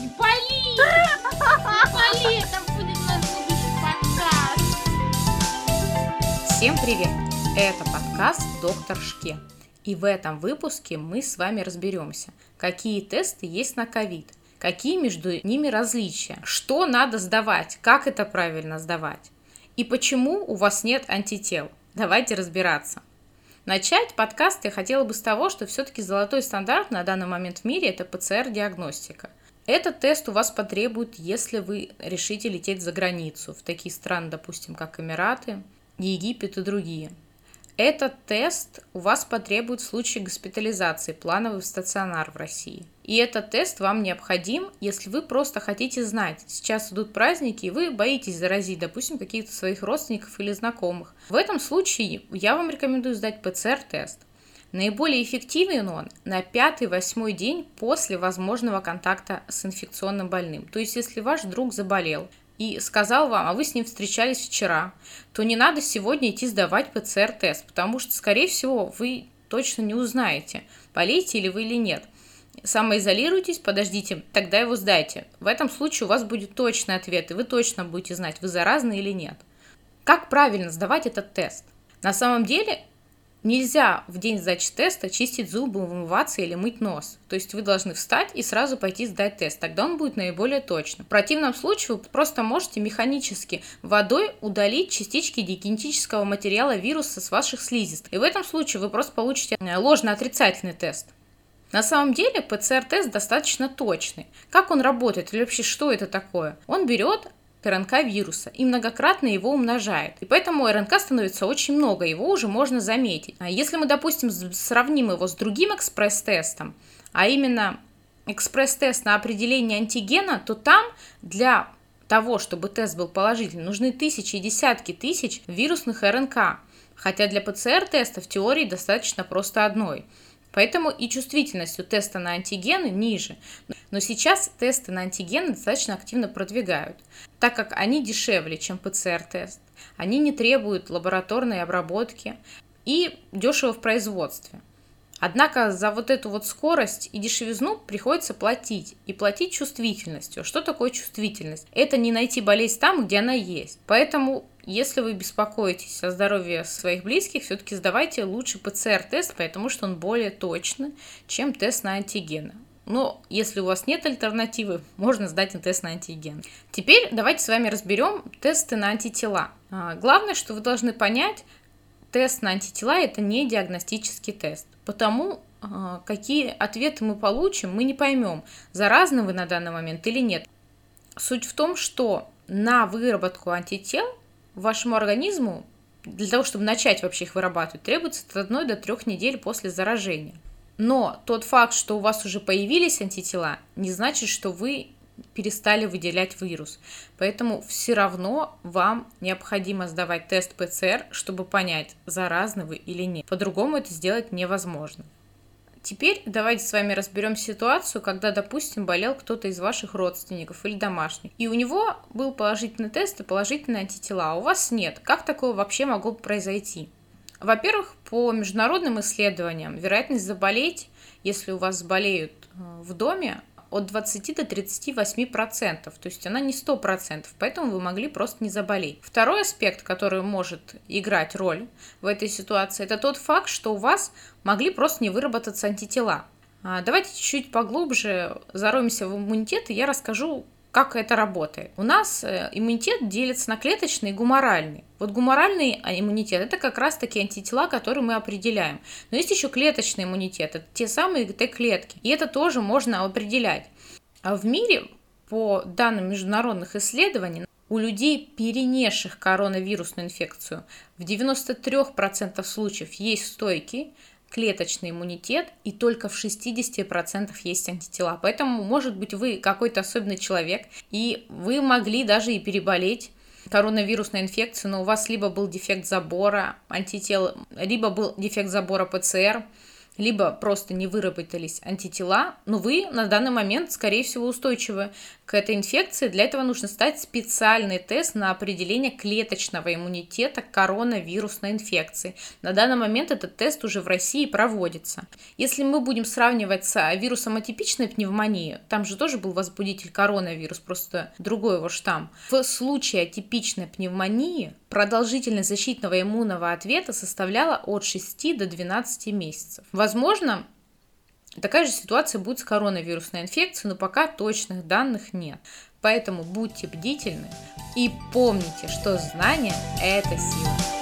Не пали! Не пали! Это будет наш будущий подкаст! Всем привет! Это подкаст «Доктор Шке». И в этом выпуске мы с вами разберемся, какие тесты есть на ковид, какие между ними различия, что надо сдавать, как это правильно сдавать и почему у вас нет антител. Давайте разбираться. Начать подкаст я хотела бы с того, что все-таки золотой стандарт на данный момент в мире – это ПЦР-диагностика. Этот тест у вас потребует, если вы решите лететь за границу, в такие страны, допустим, как Эмираты, Египет и другие. Этот тест у вас потребует в случае госпитализации плановый в стационар в России. И этот тест вам необходим, если вы просто хотите знать, сейчас идут праздники, и вы боитесь заразить, допустим, каких-то своих родственников или знакомых. В этом случае я вам рекомендую сдать ПЦР-тест. Наиболее эффективен он на пятый-восьмой день после возможного контакта с инфекционным больным. То есть, если ваш друг заболел и сказал вам, а вы с ним встречались вчера, то не надо сегодня идти сдавать ПЦР-тест, потому что, скорее всего, вы точно не узнаете, болеете ли вы или нет. Самоизолируйтесь, подождите, тогда его сдайте. В этом случае у вас будет точный ответ, и вы точно будете знать, вы заразны или нет. Как правильно сдавать этот тест? На самом деле Нельзя в день сдачи теста чистить зубы, умываться или мыть нос. То есть вы должны встать и сразу пойти сдать тест. Тогда он будет наиболее точным. В противном случае вы просто можете механически водой удалить частички генетического материала вируса с ваших слизистых. И в этом случае вы просто получите э, ложно-отрицательный тест. На самом деле ПЦР-тест достаточно точный. Как он работает или вообще что это такое? Он берет РНК вируса и многократно его умножает. И поэтому РНК становится очень много, его уже можно заметить. А если мы, допустим, сравним его с другим экспресс-тестом, а именно экспресс-тест на определение антигена, то там для того, чтобы тест был положительный, нужны тысячи и десятки тысяч вирусных РНК. Хотя для ПЦР-теста в теории достаточно просто одной. Поэтому и чувствительность у теста на антигены ниже. Но сейчас тесты на антигены достаточно активно продвигают, так как они дешевле, чем ПЦР-тест. Они не требуют лабораторной обработки и дешево в производстве. Однако за вот эту вот скорость и дешевизну приходится платить. И платить чувствительностью. Что такое чувствительность? Это не найти болезнь там, где она есть. Поэтому если вы беспокоитесь о здоровье своих близких, все-таки сдавайте лучше ПЦР-тест, потому что он более точный, чем тест на антигены. Но если у вас нет альтернативы, можно сдать тест на антиген. Теперь давайте с вами разберем тесты на антитела. А, главное, что вы должны понять, тест на антитела – это не диагностический тест. Потому а, какие ответы мы получим, мы не поймем, заразны вы на данный момент или нет. Суть в том, что на выработку антител вашему организму для того, чтобы начать вообще их вырабатывать, требуется от 1 до 3 недель после заражения. Но тот факт, что у вас уже появились антитела, не значит, что вы перестали выделять вирус. Поэтому все равно вам необходимо сдавать тест ПЦР, чтобы понять, заразны вы или нет. По-другому это сделать невозможно. Теперь давайте с вами разберем ситуацию, когда, допустим, болел кто-то из ваших родственников или домашних, и у него был положительный тест и положительные антитела, а у вас нет. Как такое вообще могло произойти? Во-первых, по международным исследованиям вероятность заболеть, если у вас заболеют э, в доме, от 20 до 38 процентов, то есть она не 100 процентов, поэтому вы могли просто не заболеть. Второй аспект, который может играть роль в этой ситуации, это тот факт, что у вас могли просто не выработаться антитела. А, давайте чуть-чуть поглубже зароемся в иммунитет, и я расскажу, как это работает? У нас э, иммунитет делится на клеточный и гуморальный. Вот гуморальный иммунитет – это как раз-таки антитела, которые мы определяем. Но есть еще клеточный иммунитет – это те самые Т-клетки. И это тоже можно определять. А в мире, по данным международных исследований, у людей, перенесших коронавирусную инфекцию, в 93% случаев есть стойкий клеточный иммунитет, и только в 60% есть антитела. Поэтому, может быть, вы какой-то особенный человек, и вы могли даже и переболеть коронавирусной инфекцией, но у вас либо был дефект забора антител, либо был дефект забора ПЦР, либо просто не выработались антитела, но вы на данный момент, скорее всего, устойчивы к этой инфекции, для этого нужно ставить специальный тест на определение клеточного иммунитета к коронавирусной инфекции. На данный момент этот тест уже в России проводится. Если мы будем сравнивать с вирусом атипичной пневмонии, там же тоже был возбудитель коронавирус, просто другой его штамм. В случае атипичной пневмонии продолжительность защитного иммунного ответа составляла от 6 до 12 месяцев. Возможно, Такая же ситуация будет с коронавирусной инфекцией, но пока точных данных нет. Поэтому будьте бдительны и помните, что знание – это сила.